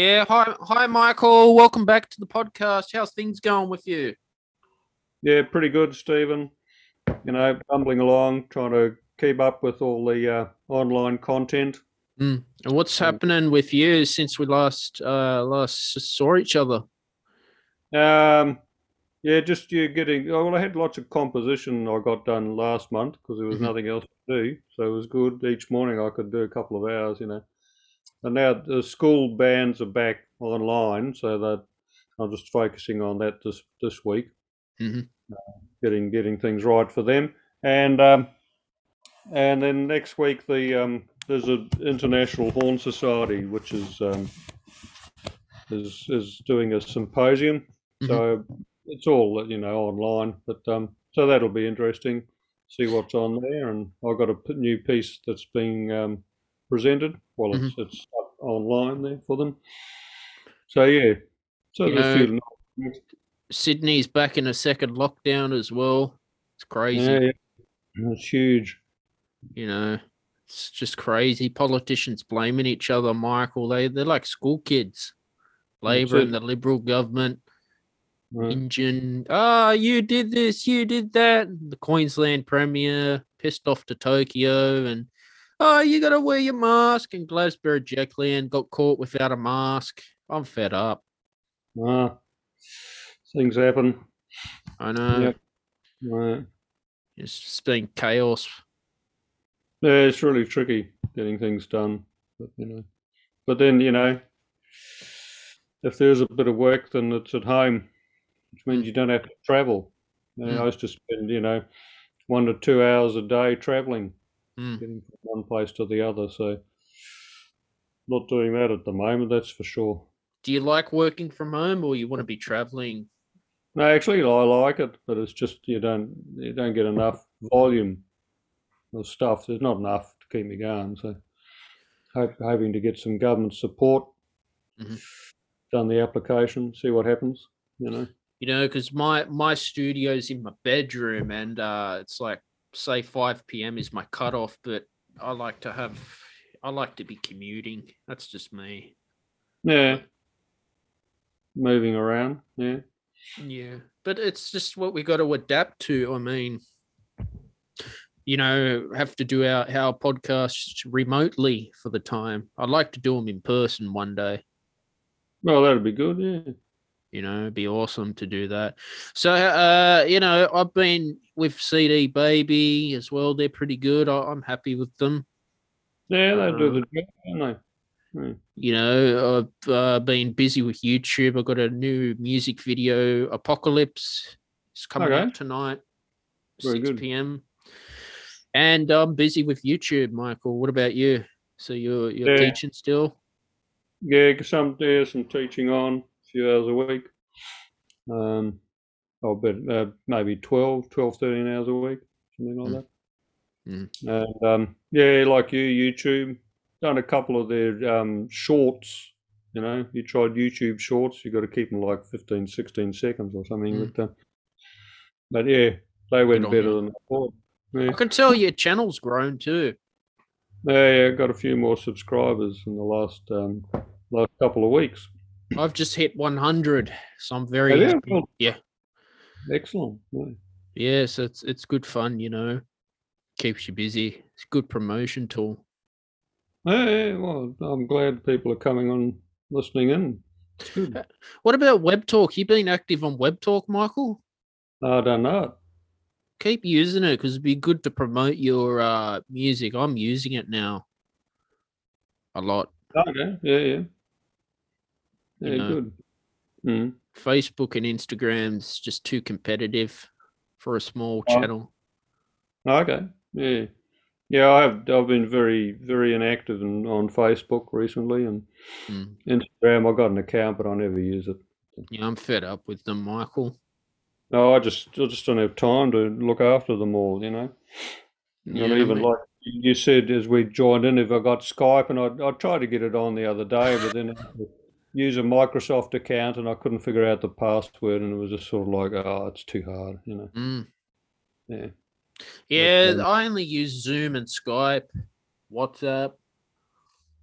Yeah, hi, hi, Michael. Welcome back to the podcast. How's things going with you? Yeah, pretty good, Stephen. You know, bumbling along, trying to keep up with all the uh, online content. Mm. And what's happening with you since we last uh last saw each other? Um, yeah, just you getting. Oh, well, I had lots of composition I got done last month because there was Mhm. nothing else to do, so it was good. Each morning I could do a couple of hours, you know. And now the school bands are back online, so that I'm just focusing on that this this week. Mhm. getting getting things right for them. And um, and then next week the um, there's an international horn society which is um, is is doing a symposium. So it's all you know online, but um, so that'll be interesting. See what's on there, and I've got a p- new piece that's being um, Well, it's it's up online there for them. So yeah, so You a Sydney's back in a second lockdown as well. It's crazy. yeah, yeah. it's huge. You know, it's just crazy. Politicians blaming each other, Michael. They they're like school kids. Labor and the Liberal government. Right. Engine. Ah, you did this, you did that. The Queensland Premier pissed off to Tokyo and oh, you gotta wear your mask. And Gladys Berejiklian got caught without a mask. I'm fed up. Ah, things happen. I know. Yep. Right. It's just been chaos. Yeah, it's really tricky getting things done. But you know, but then you know, if there's a bit of work, then it's at home, which means you don't have to travel. You know, Mm. I used to spend you know one to two hours a day traveling, Mm. getting from one place to the other. So not doing that at the moment, that's for sure. Do you like working from home or you want to be traveling? No, actually, I like it, but it's just you don't you don't get enough volume of stuff. There's not enough to keep me going. So, hope, hoping to get some government support. Mhm. Done the application, see what happens. You know. You know, because my my studio's in my bedroom and uh it's like say 5 p.m. is my cutoff, but I like to have I like to be commuting. That's just me. Yeah. Moving around. Yeah. Yeah, but it's just what we got to adapt to. I mean, you know, have to do our our podcasts remotely for the time. I'd like to do them in person one day. Well, that'd be good. Yeah. You know, it'd be awesome to do that. So, uh, you know, I've been with CD Baby as well. They're pretty good. I, I'm happy with them. Yeah, they do Uh, the job, don't they? You know, I've uh, been busy with YouTube. I've got a new music video, Apocalypse. It's coming Okay. out tonight, Very 6 good. p.m. And I'm busy with YouTube, Michael. What about you? So you're you're Yeah. teaching still? Yeah, some there's some teaching on few hours a week. Um, I'll bet uh, maybe 12, 12, 13 hours a week, something like Mm. that. Mm. And um, yeah, like you, YouTube, done a couple of their um, shorts. You know, you tried YouTube shorts, you got to keep them like 15, 16 seconds or something. Mm. But, uh, but yeah, they went better you. than I thought. I can tell your channel's grown too. yeah, yeah, got a few more subscribers in the last um, last couple of weeks. I've just hit 100, so I'm very happy. Well- Yeah. Excellent. Yeah. Yeah, so it's it's good fun, you know. Keeps you busy. It's a good promotion tool. Yeah, yeah, well, I'm glad people are coming on listening in. It's good. What about Web Talk? You been active on Web Talk, Michael? I don't know. Keep using it because it'd be good to promote your uh music. I'm using it now a lot. Okay. Yeah, yeah. You Yeah, know. good. Mm. Facebook and Instagram's just too competitive for a small Oh. channel. Okay. Yeah. Yeah, I have I've been very, very inactive in, on Facebook recently and Mm. Instagram. I got an account, but I never use it. Yeah, I'm fed up with them, Michael. No, I just I just don't have time to look after them all, you know. Yeah, And I even mean- like you said as we joined in, if I got Skype and I I tried to get it on the other day, but then I had to use a Microsoft account and I couldn't figure out the password and it was just sort of like, oh, it's too hard, you know. Mm. Yeah. Yeah, um, I only use Zoom and Skype, WhatsApp.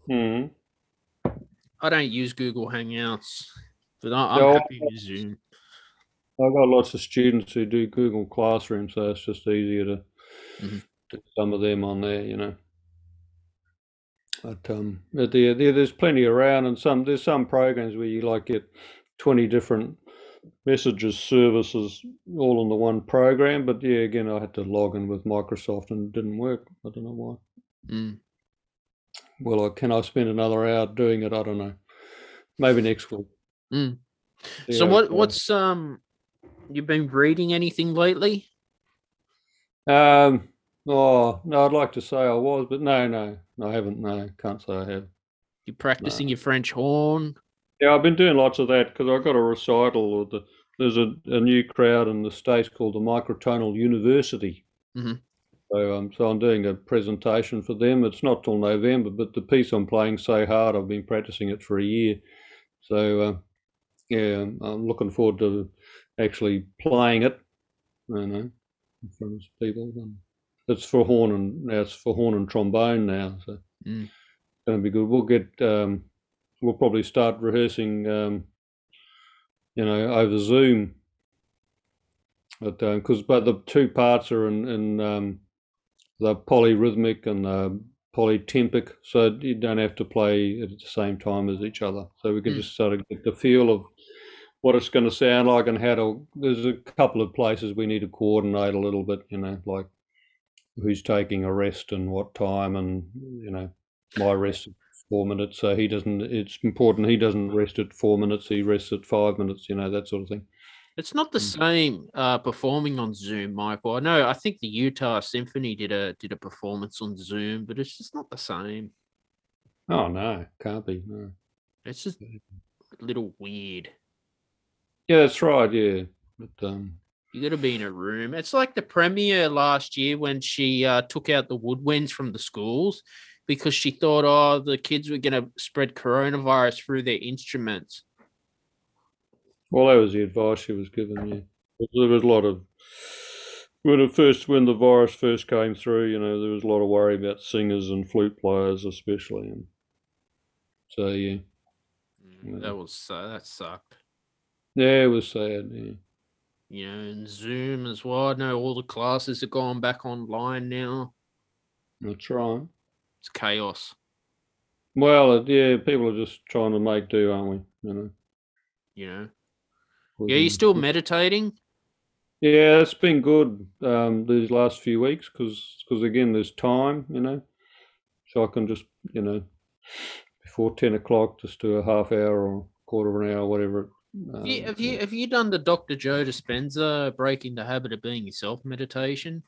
hmm I don't use Google Hangouts, but I, I'm No, happy with Zoom. I've got lots of students who do Google Classroom, so it's just easier to Mhm. do some of them on there, you know. But um, but there, there, there's plenty around, and some there's some programs where you like get twenty different messages services all in the one program. But yeah, again, I had to log in with Microsoft and it didn't work. I don't know why. Mm. Well, I, can I spend another hour doing it? I don't know. Maybe next week. Mm. So it what what's um you been reading anything lately? Um, oh, no, I'd like to say I was, but no, no, I haven't. No, can't say I have. You practicing your French horn? Yeah, I've been doing lots of that because I've got a recital. Of the, there's a, a new crowd in the States called the Microtonal University. Mhm. So, um, so I'm doing a presentation for them. It's not till November, but the piece I'm playing so hard, I've been practicing it for a year. So, uh, yeah, I'm looking forward to actually playing it. You know, in front of people. And it's for horn and it's for horn and trombone now. So Mm. it's going to be good. We'll get um, we'll probably start rehearsing, um, you know, over Zoom. But because but the two parts are in, in um, the polyrhythmic and the polytempic, so you don't have to play at the same time as each other. So we can Hmm. just sort of get the feel of what it's going to sound like and how to. There's a couple of places we need to coordinate a little bit, you know, like who's taking a rest and what time, and you know, my rest four minutes, so he doesn't. It's important he doesn't rest at four minutes. He rests at five minutes, you know, that sort of thing. It's not the Mm. same uh, performing on Zoom, Michael. I know. I think the Utah Symphony did a did a performance on Zoom, but it's just not the same. Oh no, can't be. No. It's just a little weird. Yeah, that's right. Yeah, but um, You got to be in a room. It's like the premiere last year when she uh, took out the woodwinds from the schools because she thought, oh, the kids were going to spread coronavirus through their instruments. well, that was the advice she was given. Yeah, there was a lot of when it first when the virus first came through. You know, there was a lot of worry about singers and flute players, especially, and so yeah, Mm, Yeah. That was uh, that sucked. yeah, it was sad. Yeah. You know, and Zoom as well. I know all the classes are going back online now. That's right. It's chaos. Well, yeah, people are just trying to make do, aren't we? You know. You know. with Yeah, you still meditating? Yeah, it's been good um, these last few weeks because again, there's time, you know, so I can just you know before ten o'clock just do a half hour or quarter of an hour, whatever. Have you, um, have you have you done the Dr. Joe Dispenza breaking the habit of being yourself meditation?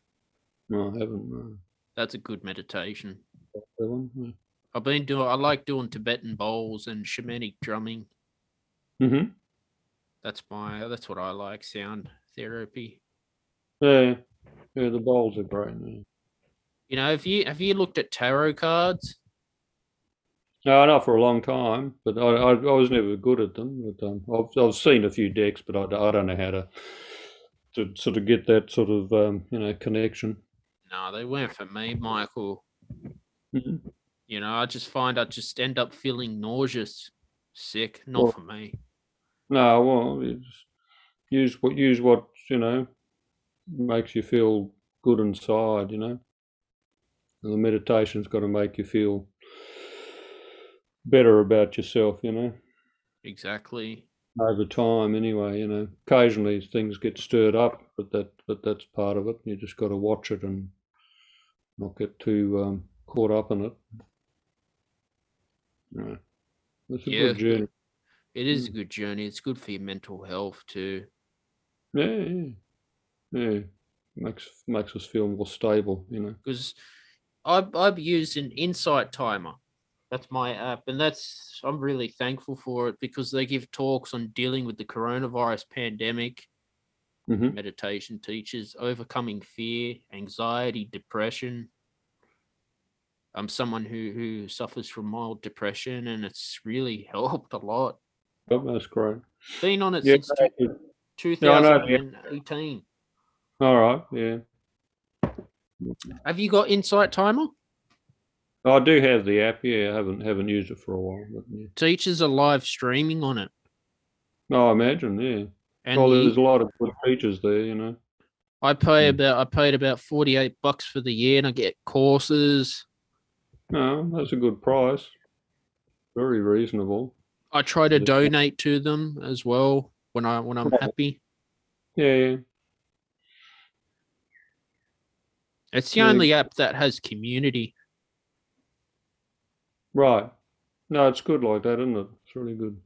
No, I haven't. No. That's a good meditation. I've been doing. I like doing Tibetan bowls and shamanic drumming. Mhm. That's my. That's what I like. Sound therapy. Yeah, yeah, the bowls are great. Yeah. You know, have you have you looked at tarot cards? No, not for a long time, but I, I, I was never good at them. But um, I've I've seen a few decks, but I, I don't know how to to sort of get that sort of um, you know connection. No, they weren't for me, Michael. Mhm. You know, I just find I just end up feeling nauseous, sick. Not Well- for me. No, well, use what use what you know makes you feel good inside. You know, and the meditation's got to make you feel better about yourself. You know, Exactly. over time. Anyway, you know, occasionally things get stirred up, but that but that's part of it. You just got to watch it and not get too um, caught up in it. Yeah, it's a Yeah. good journey. It is a good journey. It's good for your mental health too. Yeah, yeah, yeah. Makes makes us feel more stable. You know. because I've, I've used an insight timer that's my app and that's i'm really thankful for it because they give talks on dealing with the coronavirus pandemic hmm meditation teachers overcoming fear anxiety depression i'm someone who who suffers from mild depression and it's really helped a lot Oh, that's great. been on it Yeah, since two- Yeah, I know, yeah. 2018 all right. Yeah. have you got insight timer I do have the app. Yeah, I haven't haven't used it for a while. But yeah. Teachers are live streaming on it. No, I imagine. Yeah. And well, there's a lot of good features there. You know. I pay Mm. about I paid about forty eight bucks for the year, and I get courses. No, that's a good price. Very reasonable. I try to donate to them as well when I when I'm happy. Yeah, yeah. It's the Yeah. only app that has community. Right. No, it's good like that, isn't it? It's really good.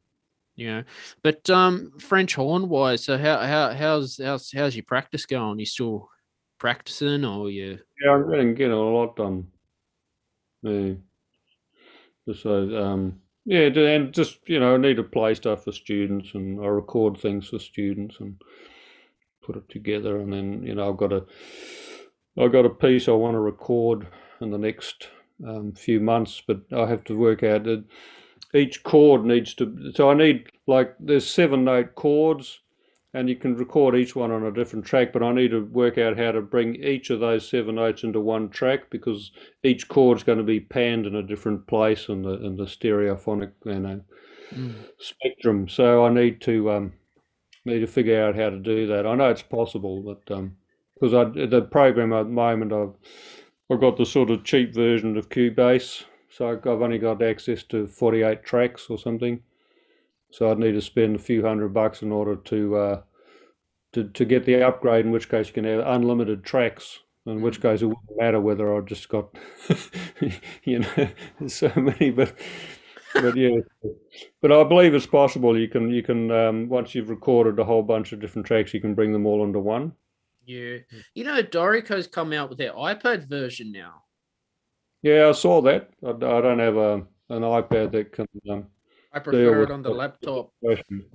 Yeah, but um, French horn wise, so how how how's how's how's your practice going? You still practicing, or you? Yeah, I'm getting getting a lot done. Yeah. So, um, yeah, and just you know, I need to play stuff for students, and I record things for students, and put it together, and then you know, I've got a, I've got a piece I want to record in the next um, few months, but I have to work out that each chord needs to. So I need like there's seven note chords, and you can record each one on a different track. But I need to work out how to bring each of those seven notes into one track because each chord's going to be panned in a different place in the in the stereophonic you know Mm. spectrum. So I need to um, need to figure out how to do that. I know it's possible, but um, because I the program at the moment I've I've got the sort of cheap version of Cubase, so I've only got access to 48 tracks or something. So I'd need to spend a few hundred bucks in order to uh, to to get the upgrade. In which case you can have unlimited tracks. In which case it wouldn't matter whether I just got you know so many, but but yeah, but I believe it's possible. You can you can um, once you've recorded a whole bunch of different tracks, you can bring them all into one. Yeah, you know, Dorico's come out with their iPad version now. Yeah, I saw that. I, I don't have a an iPad that can um, I prefer it on the the- laptop. version.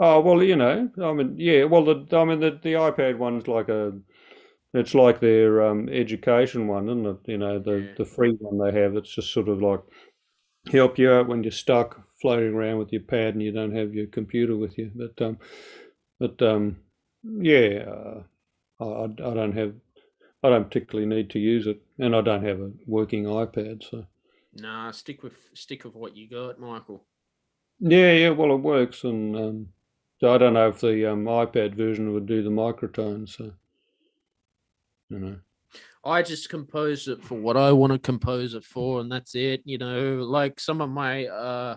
Oh well, you know, I mean, yeah. Well, the I mean the the iPad one's like a, it's like their um, education one, isn't it? You know, the Yeah. the free one they have. It's just sort of like help you out when you're stuck floating around with your pad and you don't have your computer with you. But um, but um, yeah, uh, I I don't have. I don't particularly need to use it, and I don't have a working iPad, so. Nah, stick with stick with what you got, Michael. Yeah, yeah, well, it works, and um, so I don't know if the um, iPad version would do the microtones. So, you know, I just compose it for what I want to compose it for, and that's it. You know, like some of my uh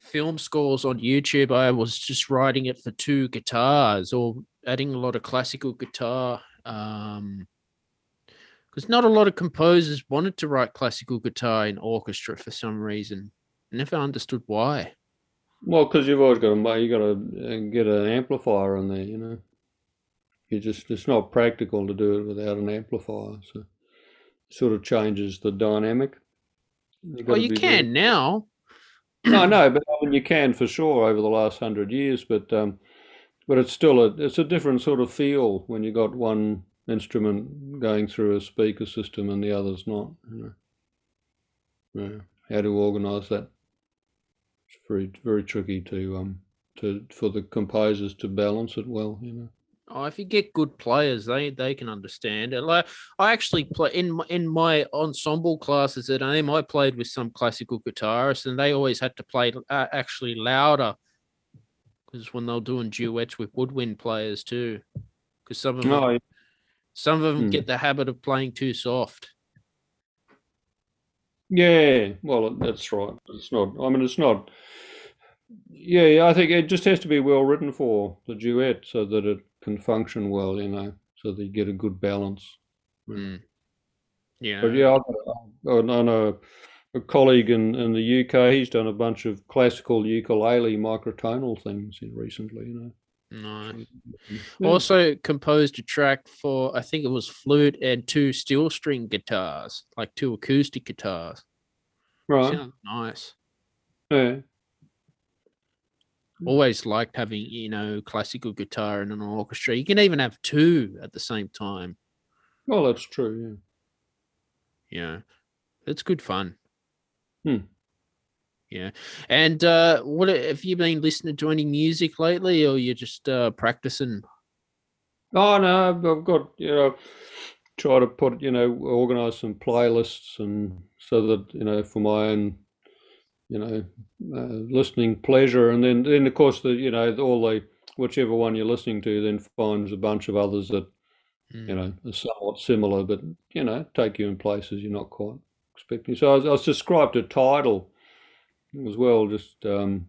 film scores on YouTube, I was just writing it for two guitars or adding a lot of classical guitar. Um because not a lot of composers wanted to write classical guitar in orchestra for some reason. I never understood why. well, because you've always got to you got to get an amplifier on there. You know, you just it's not practical to do it without an amplifier. So, it sort of changes the dynamic. Well, you can now. No, no, but I mean you can for sure over the last hundred years, but um, but it's still a it's a different sort of feel when you got one instrument going through a speaker system and the other's not. You know. Yeah. How to organise that? It's very very tricky to um to for the composers to balance it well. You know. Oh, if you get good players, they they can understand it. Like I actually play in my, in my ensemble classes at AIM. I played with some classical guitarists, and they always had to play uh, actually louder because when they were doing duets with woodwind players too, because some of them, No, some of them Hmm. get the habit of playing too soft. Yeah, well, that's right. It's not. I mean, it's not. Yeah, yeah, I think it just has to be well written for the duet so that it can function well, you know, so that you get a good balance. Mm. Yeah. But yeah, I've got, I know a colleague in, in the UK. He's done a bunch of classical ukulele microtonal things recently, you know. Nice. Yeah. Also composed a track for I think it was flute and two steel string guitars, like two acoustic guitars. Right. Sounds nice. Yeah. Hmm. Always liked having, you know, classical guitar in an orchestra. You can even have two at the same time. Well, that's true. Yeah. Yeah. It's good fun. Hmm. Yeah. And uh what have you been listening to any music lately or you're just uh practicing? Oh no, I've got you know try to put, you know, organize some playlists and so that, you know, for my own, you know, uh, listening pleasure. And then, then of course, the, you know, all the, whichever one you're listening to then finds a bunch of others that, Mm. you know, are somewhat similar, but, you know, take you in places you're not quite expecting. So I was, I was described a Tidal as well, just um,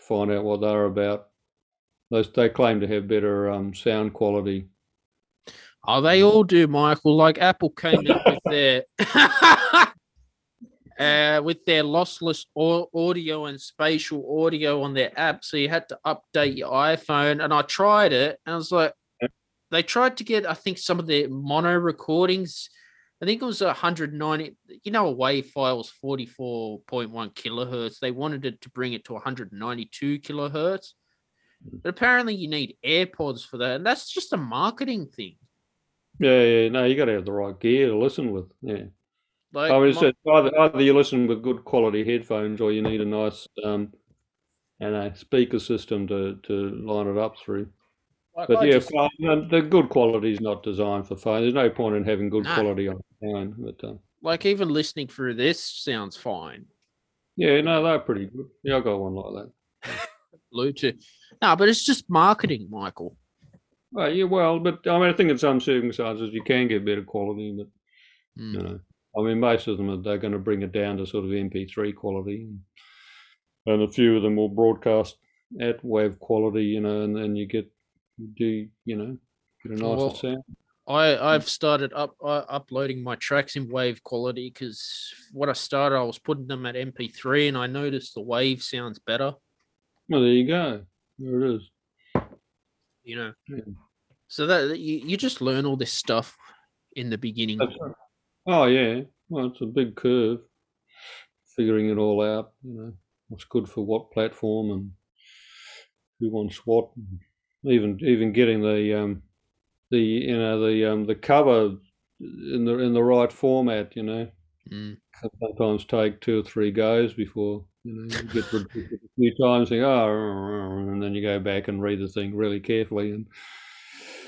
find out what they're about. Those, they claim to have better um, sound quality. Oh, they all do, Michael. Like Apple came out with their uh, with their lossless audio and spatial audio on their app, so you had to update your iPhone. And I tried it, and I was like, they tried to get, I think, some of the mono recordings. I think it was 190. You know, a wave file was 44.1 kilohertz. They wanted it to bring it to 192 kilohertz. But apparently, you need AirPods for that, and that's just a marketing thing. Yeah, yeah, no, you got to have the right gear to listen with. Yeah, Like, I mean, my- either either you listen with good quality headphones, or you need a nice, um, and a speaker system to to line it up through. Like But I yeah, just- the good quality is not designed for phone. There's no point in having good No. quality on phone. But um, like even listening through this sounds fine. yeah, no, they're pretty good. Yeah, I got one like that. Bluetooth. No, but it's just marketing, Michael. Well, yeah, well, but I mean, I think in some circumstances you can get better quality, but Mm. you know, I mean, most of them are they're going to bring it down to sort of MP3 quality, and, a few of them will broadcast at WAV quality, you know, and then you get do you know get a nicer Well, sound. I I've started up uh, uploading my tracks in wave quality because what I started, I was putting them at MP3, and I noticed the wave sounds better. Well, there you go. There it is. You know, Yeah. so that that you, you just learn all this stuff in the beginning. Right. Oh yeah. Well, it's a big curve. Figuring it all out, you know, what's good for what platform and who wants what. and Even even getting the um, the you know the um, the cover in the in the right format, you know, Mm. sometimes take two or three goes before you know you get a few times. Think oh, and then you go back and read the thing really carefully and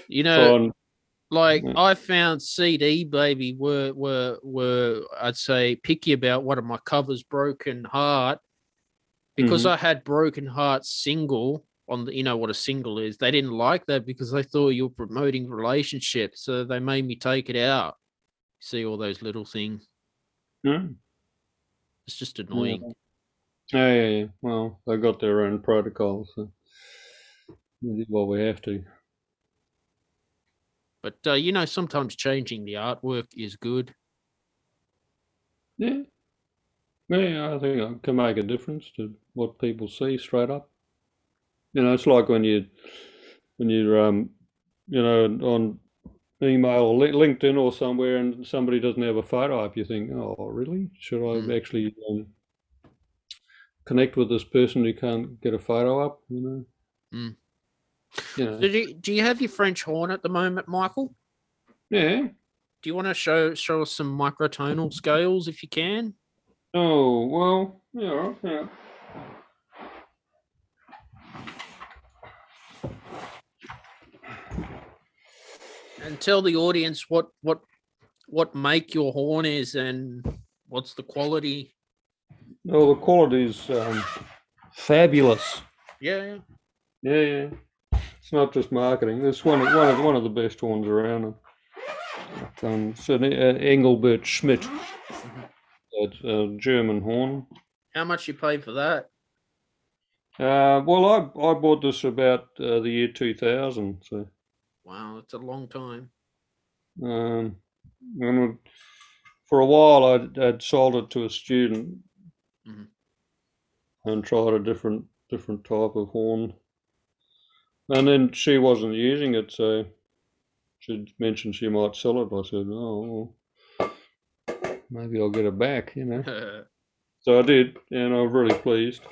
You know, and like Yeah. I found CD Baby were were were I'd say picky about one of my covers, Broken Heart, because Mhm. I had Broken Heart single on the you know what a single is. They didn't like that because they thought you were promoting relationships, so they made me take it out. See all those little things. Hmm. It's just annoying. Yeah, yeah, yeah. Well, they've got their own protocols, so we do what we have to. But uh, you know, sometimes changing the artwork is good. Yeah. Yeah, I think it can make a difference to what people see straight up. You know, it's like when you when you're um you know on email or LinkedIn or somewhere and somebody doesn't have a photo up, you think, oh, really? Should I Mm. actually um, connect with this person who can't get a photo up? You know. Mm. You know. So do you, do you have your French horn at the moment, Michael? Yeah. Do you want to show show us some microtonal scales if you can? Oh, well, yeah, yeah. And tell the audience what what what make your horn is and what's the quality. Well, the quality's um, fabulous. Yeah, Yeah, yeah. It's not just marketing. It's one of one of one of the best horns around. Um, it's an uh, Engelbert Schmidt. It's a German horn. how much you paid for that? Uh, well, I I bought this about uh, the year 2000. So, Wow, it's a long time. um, and for a while, I'd, I'd sold it to a student Mhm. and tried a different different type of horn. And then she wasn't using it, so she mentioned she might sell it. I said, "Oh, well, maybe I'll get it back," you know. So I did, and I'm really pleased.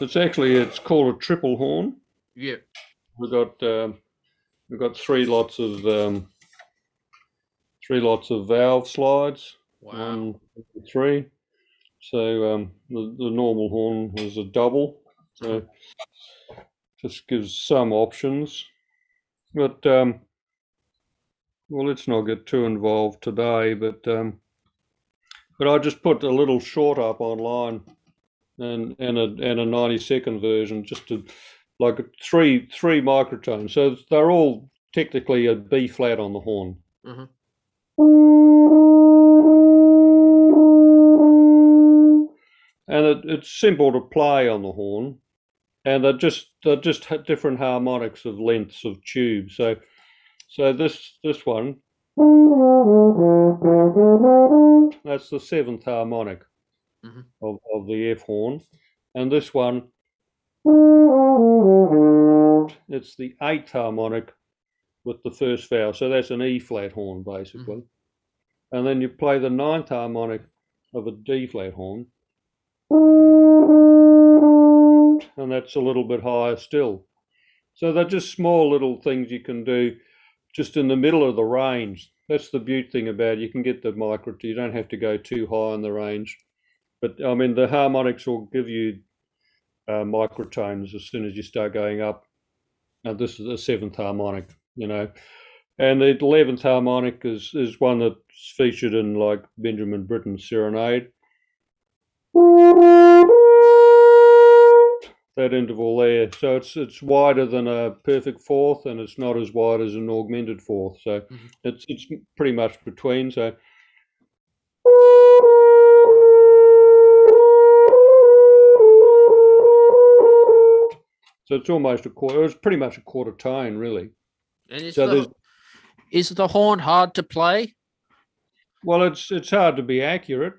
It's actually it's called a triple horn. yeah. We got um, we got three lots of um, three lots of valve slides. Wow. One, three. So um, the the normal horn was a double. So just gives some options, but um, well, let's not get too involved today, but um, but I just put a little short up online and and a and a ninety second version just to like three three microtones. So they're all technically a B flat on the horn. Mhm. And it, it's simple to play on the horn, and they're just they're just different harmonics of lengths of tube. So so this this one that's the seventh harmonic Mhm. of, of the F horn, and this one it's the eighth harmonic with the first valve. So that's an E flat horn basically, mm-hmm. and then you play the ninth harmonic of a D flat horn, and that's a little bit higher still. So they're just small little things you can do just in the middle of the range. That's the beaut thing about it. You can get the micro, you don't have to go too high in the range. But I mean, the harmonics will give you uh, microtones as soon as you start going up. Now, this is the seventh harmonic, you know. And the 11th harmonic is, is one that's featured in like Benjamin Britten's Serenade. that interval there. So it's it's wider than a perfect fourth, and it's not as wide as an augmented fourth. So Mhm. it's it's pretty much between. So. So it's almost a quarter. It was pretty much a quarter tone, really. And is So the is the horn hard to play? well, it's it's hard to be accurate.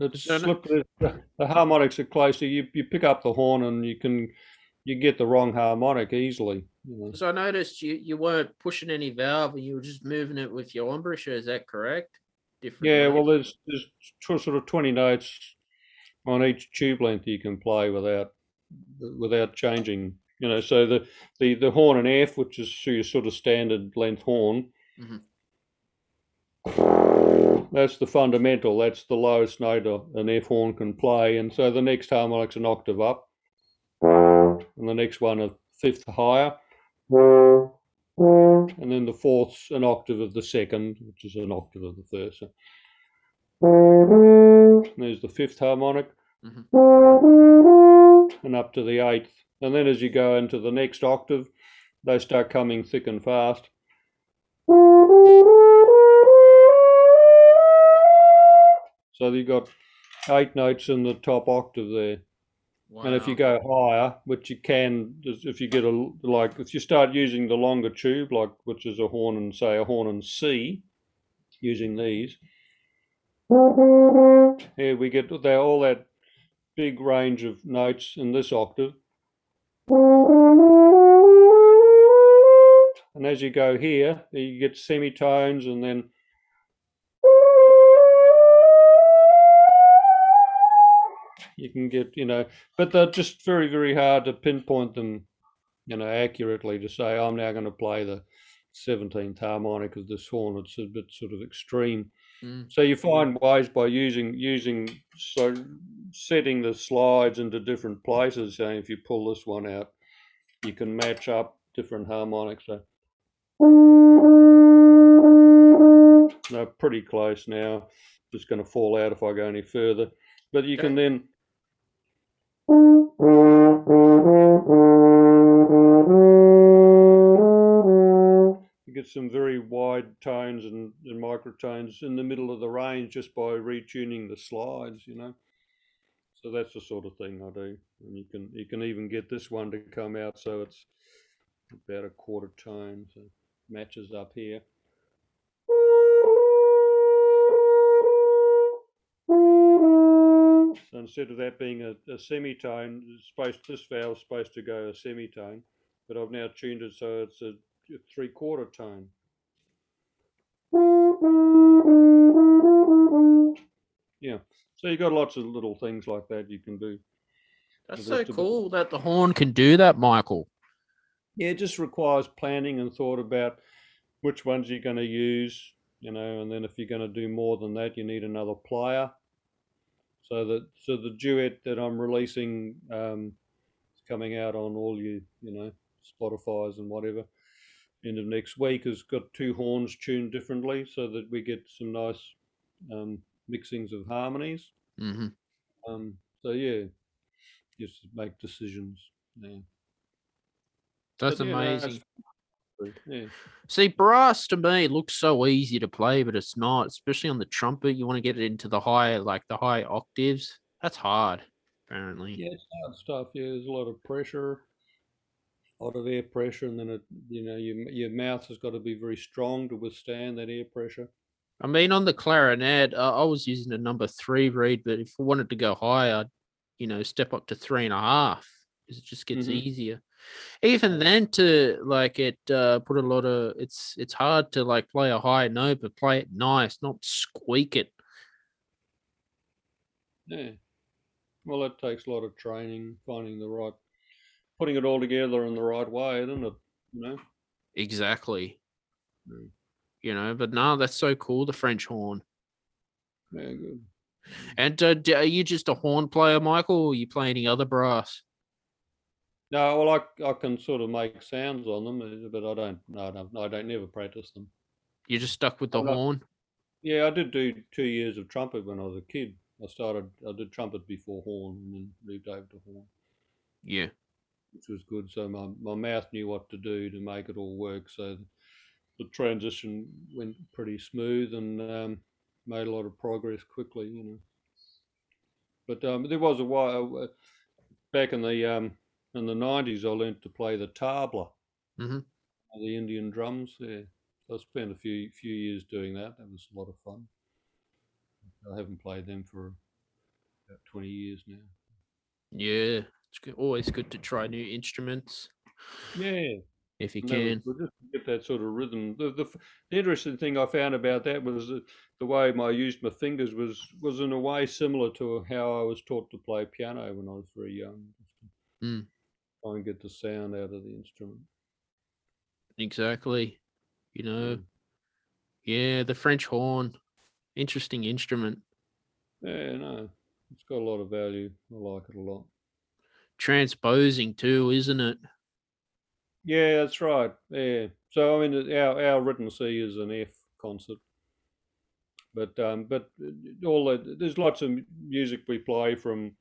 It's So slippery. The, the harmonics are closer. You you pick up the horn and you can you get the wrong harmonic easily. You know. Because I noticed you you weren't pushing any valve and you were just moving it with your embouchure. Is that correct? Different. Yeah, well, there's there's sort of twenty notes on each tube length you can play without without changing. You know, so the the the horn and F, which is your sort of standard length horn, Mhm. that's the fundamental. That's the lowest note an F horn can play, and so the next harmonic's an octave up, and the next one a fifth higher, and then the fourth's an octave of the second, which is an octave of the first. So there's the fifth harmonic, and up to the eighth. And then as you go into the next octave, they start coming thick and fast. So you've got eight notes in the top octave there. And if you go higher, which you can, if you get a like, if you start using the longer tube, like which is a horn and say a horn and C, using these, here we get there all that big range of notes in this octave. And as you go here, you get semitones and then you can get, you know, but they're just very, very hard to pinpoint them, you know, accurately to say, I'm now going to play the 17th harmonic of this horn. It's a bit sort of extreme. Mm. So you find ways by using using so setting the slides into different places. So if you pull this one out, you can match up different harmonics. So they're pretty close now. Just going to fall out if I go any further. But you can then. Get some very wide tones and, and microtones in the middle of the range just by retuning the slides, you know. So that's the sort of thing I do. And you can you can even get this one to come out so it's about a quarter tone, so matches up here. So instead of that being a, a semitone, supposed this valve's supposed to go a semitone, but I've now tuned it so it's a three quarter tone. Yeah. So you've got lots of little things like that you can do. That's so cool that the horn can do that, Michael. Yeah, it just requires planning and thought about which ones you're going to use, you know, and then if you're going to do more than that, you need another player. So that so the duet that I'm releasing um, is coming out on all you you know Spotify's and whatever. End of next week has got two horns tuned differently, so that we get some nice um, mixings of harmonies. hmm Um, so yeah, just make decisions. Yeah. That's But, yeah, amazing. it's- Yeah. See, brass to me looks so easy to play, but it's not. Especially on the trumpet, you want to get it into the high, like the high octaves. That's hard, apparently. Yeah, it's hard stuff. Yeah, there's a lot of pressure, lot of air pressure, and then it, you know, your your mouth has got to be very strong to withstand that air pressure. I mean, on the clarinet, uh, I was using a number three reed, but if I wanted to go higher, I'd, you know, step up to three and a half. 'cause It just gets Mhm. easier. Even then, to like it, uh, put a lot of it's it's hard to like play a high note, but play it nice, not squeak it. Yeah. Well, it takes a lot of training, finding the right, putting it all together in the right way, isn't it? You know. Exactly. Mm. You know, but no, that's so cool. The French horn. Yeah, good. And uh, d- are you just a horn player, Michael, or you play any other brass? No, well, I I can sort of make sounds on them, uh, but I don't. No, no, no I don't never practice them. You're just stuck with the not- horn. Yeah, I did do two years of trumpet when I was a kid. I started. I did trumpet before horn, and then moved over to horn. Yeah. Which was good. So my, my mouth knew what to do to make it all work. So the transition went pretty smooth and um, made a lot of progress quickly, you know. But um, there was a while uh, back in the um, in the nineties. I learnt to play the tabla, Mhm. the Indian drums. Yeah, I spent a few few years doing that. That was a lot of fun. I haven't played them for about twenty years now. Yeah. It's good. always good to try new instruments Yeah. if you was can. just get that sort of rhythm. The, the, the interesting thing I found about that was that the way I used my fingers was was in a way similar to how I was taught to play piano when I was very young. Mm. Try and get the sound out of the instrument. Exactly. You know, yeah, the French horn. Interesting instrument. Yeah, no, it's got a lot of value. I like it a lot. Transposing too, isn't it? Yeah, that's right. Yeah. So I mean, our our written C is an F concert, but um, but uh, all that there's lots of music we play from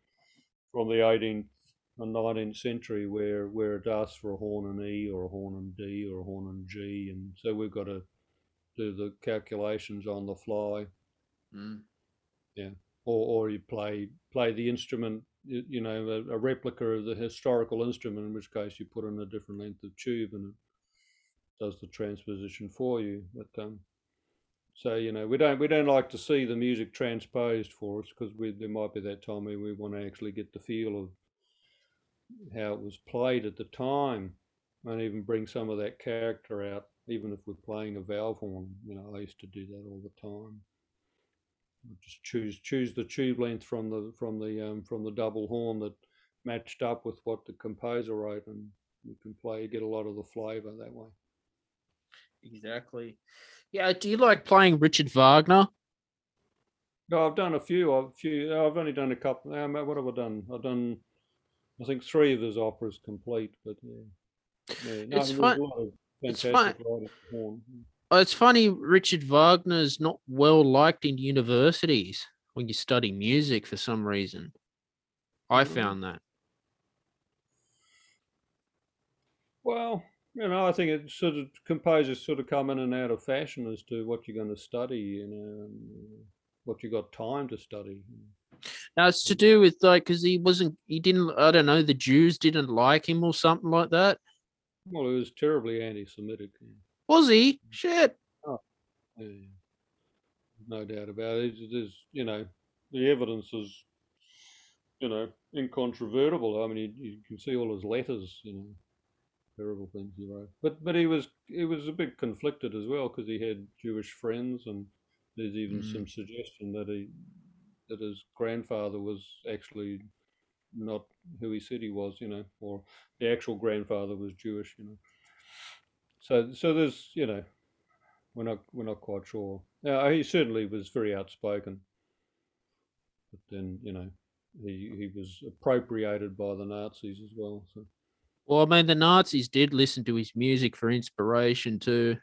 from the 18th and 19th century where where it asks for a horn and E or a horn and D or a horn and G, and so we've got to do the calculations on the fly, Mm. Yeah. Or or you play play the instrument. You know, a, a replica of the historical instrument, in which case you put in a different length of tube and it does the transposition for you. But um, so you know, we don't we don't like to see the music transposed for us because there might be that time where we want to actually get the feel of how it was played at the time, and even bring some of that character out. Even if we're playing a valve horn, you know, I used to do that all the time. Just choose choose the tube length from the from the um, from the double horn that matched up with what the composer wrote, and you can play get a lot of the flavour that way. Exactly. Yeah. Do you like playing Richard Wagner? No, I've done a few. I've few. I've only done a couple. Um, what have I done? I've done, I think, three of his operas complete. But yeah, yeah. No, It's fun- a lot of it's fantastic writing for horn. Oh, It's funny, Richard Wagner's not well liked in universities when you study music for some reason. I Mm. found that. Well, you know, I think it sort of composers sort of come in and out of fashion as to what you're going to study. And what you got time to study. Now it's to do with like because he wasn't, he didn't, I don't know, the Jews didn't like him or something like that. Well, it was terribly anti-Semitic. Was he? Shit. Yeah, no doubt about it. There's, you know, the evidence is, you know, incontrovertible. I mean, you, you can see all his letters, you know, terrible things he wrote. But but he was he was a bit conflicted as well because he had Jewish friends, and there's even Mm. some suggestion that he that his grandfather was actually not who he said he was, you know, or the actual grandfather was Jewish, you know. So so there's you know we're not we're not quite sure. Now, he certainly was very outspoken, but then you know he he was appropriated by the Nazis as well. So Well, I mean, the Nazis did listen to his music for inspiration too.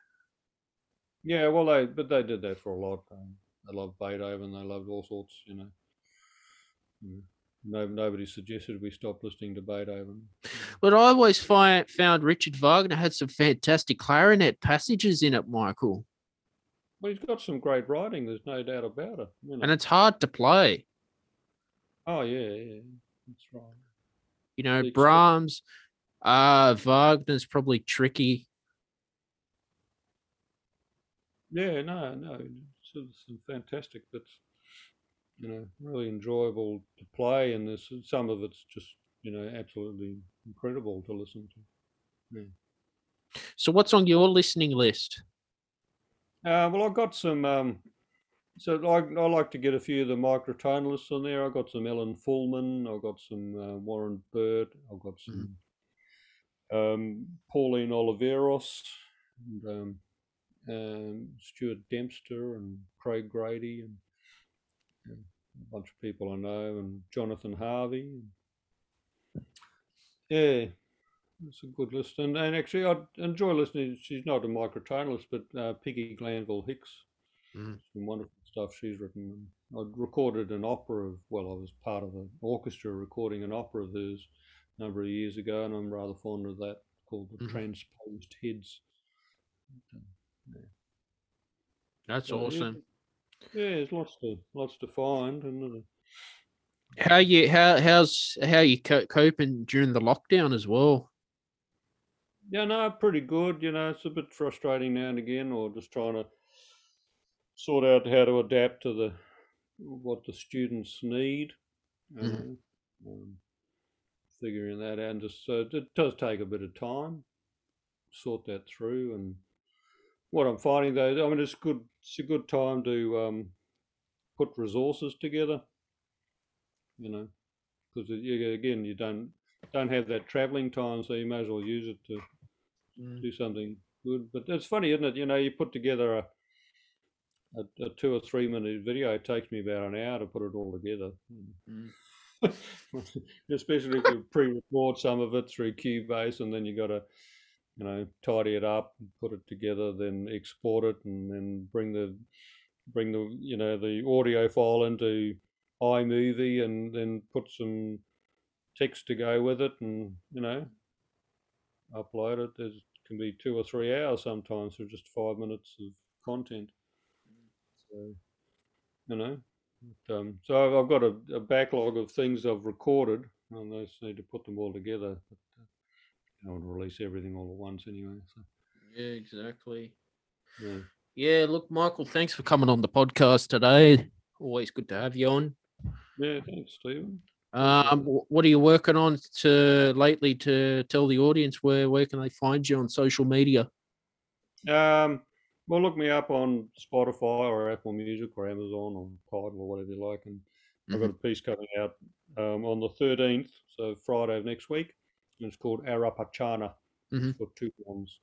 Yeah, well, they but they did that for a lot. They loved Beethoven. They loved all sorts. You know. Mm. No, nobody suggested we stop listening to Beethoven. But I always find, found Richard Wagner had some fantastic clarinet passages in it, Michael. Well, he's got some great writing. There's no doubt about it. You know. And it's hard to play. oh yeah, yeah, that's right. You know, Brahms, uh, Wagner's probably tricky. Yeah, no, no, some fantastic bits. You know, really enjoyable to play, and there's some of it's just you know absolutely incredible to listen to. So, what's on your listening list? Uh, well, I've got some. Um, so I, I like to get a few of the microtonalists on there. I've got some Ellen Fullman. I've got some uh, Warren Burt. I've got some um, Pauline Oliveros, and, um, um, Stuart Dempster, and Kraig Grady, and a bunch of people I know, and Jonathan Harvey. Yeah, it's a good list. And, and actually, I enjoy listening. She's not a microtonalist, but uh, Peggy Glanville Hicks. Mhm. Some wonderful stuff she's written. I recorded an opera of, well, I was part of an orchestra recording an opera of hers a number of years ago, and I'm rather fond of that called The Mhm. Transposed Heads. Yeah. That's So, awesome. Yeah, there's lots to lots to find, and uh, How you how how's how you co- coping during the lockdown as well? Yeah, no, pretty good. You know, it's a bit frustrating now and again, or just trying to sort out how to adapt to the what the students need. Mhm. know, um, figuring that out, and just so it does take a bit of time sort that through. And what I'm finding though, I mean, it's good. It's a good time to um, put resources together. You know, because again, you don't don't have that travelling time, so you may as well use it to Mm. do something good. But it's funny, isn't it? You know, you put together a, a, a two or three minute video. It takes me about an hour to put it all together. Mm. Especially if you pre-record some of it through Cubase, and then you got to, you know, tidy it up, put it together, then export it, and then bring the bring the you know the audio file into iMovie, and then put some text to go with it, and you know, upload it. There's can be two or three hours sometimes for just five minutes of content. So, you know, but, um, so I've- I've got a, a backlog of things I've recorded, and I just need to put them all together. But I to release everything all at once anyway. So, Yeah, exactly. yeah. Yeah, look, Michael, thanks for coming on the podcast today. Always good to have you on. yeah, thanks, Stephen. Um, what are you working on to lately to tell the audience where where can they find you on social media? Um, well, look me up on Spotify or Apple Music or Amazon or Tidal or whatever you like. And I've got a piece coming out um, on the 13th, so Friday of next week. It's called Arapachana Mhm. for two horns.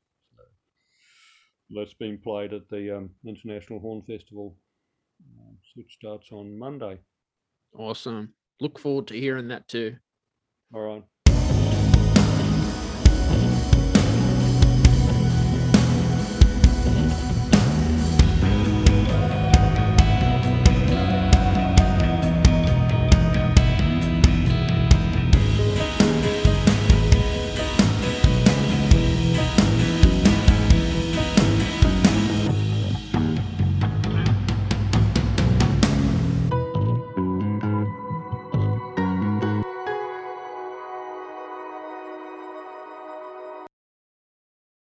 So that's being played at the um, International Horn Festival, um, which starts on Monday. Awesome. Look forward to hearing that too. All right.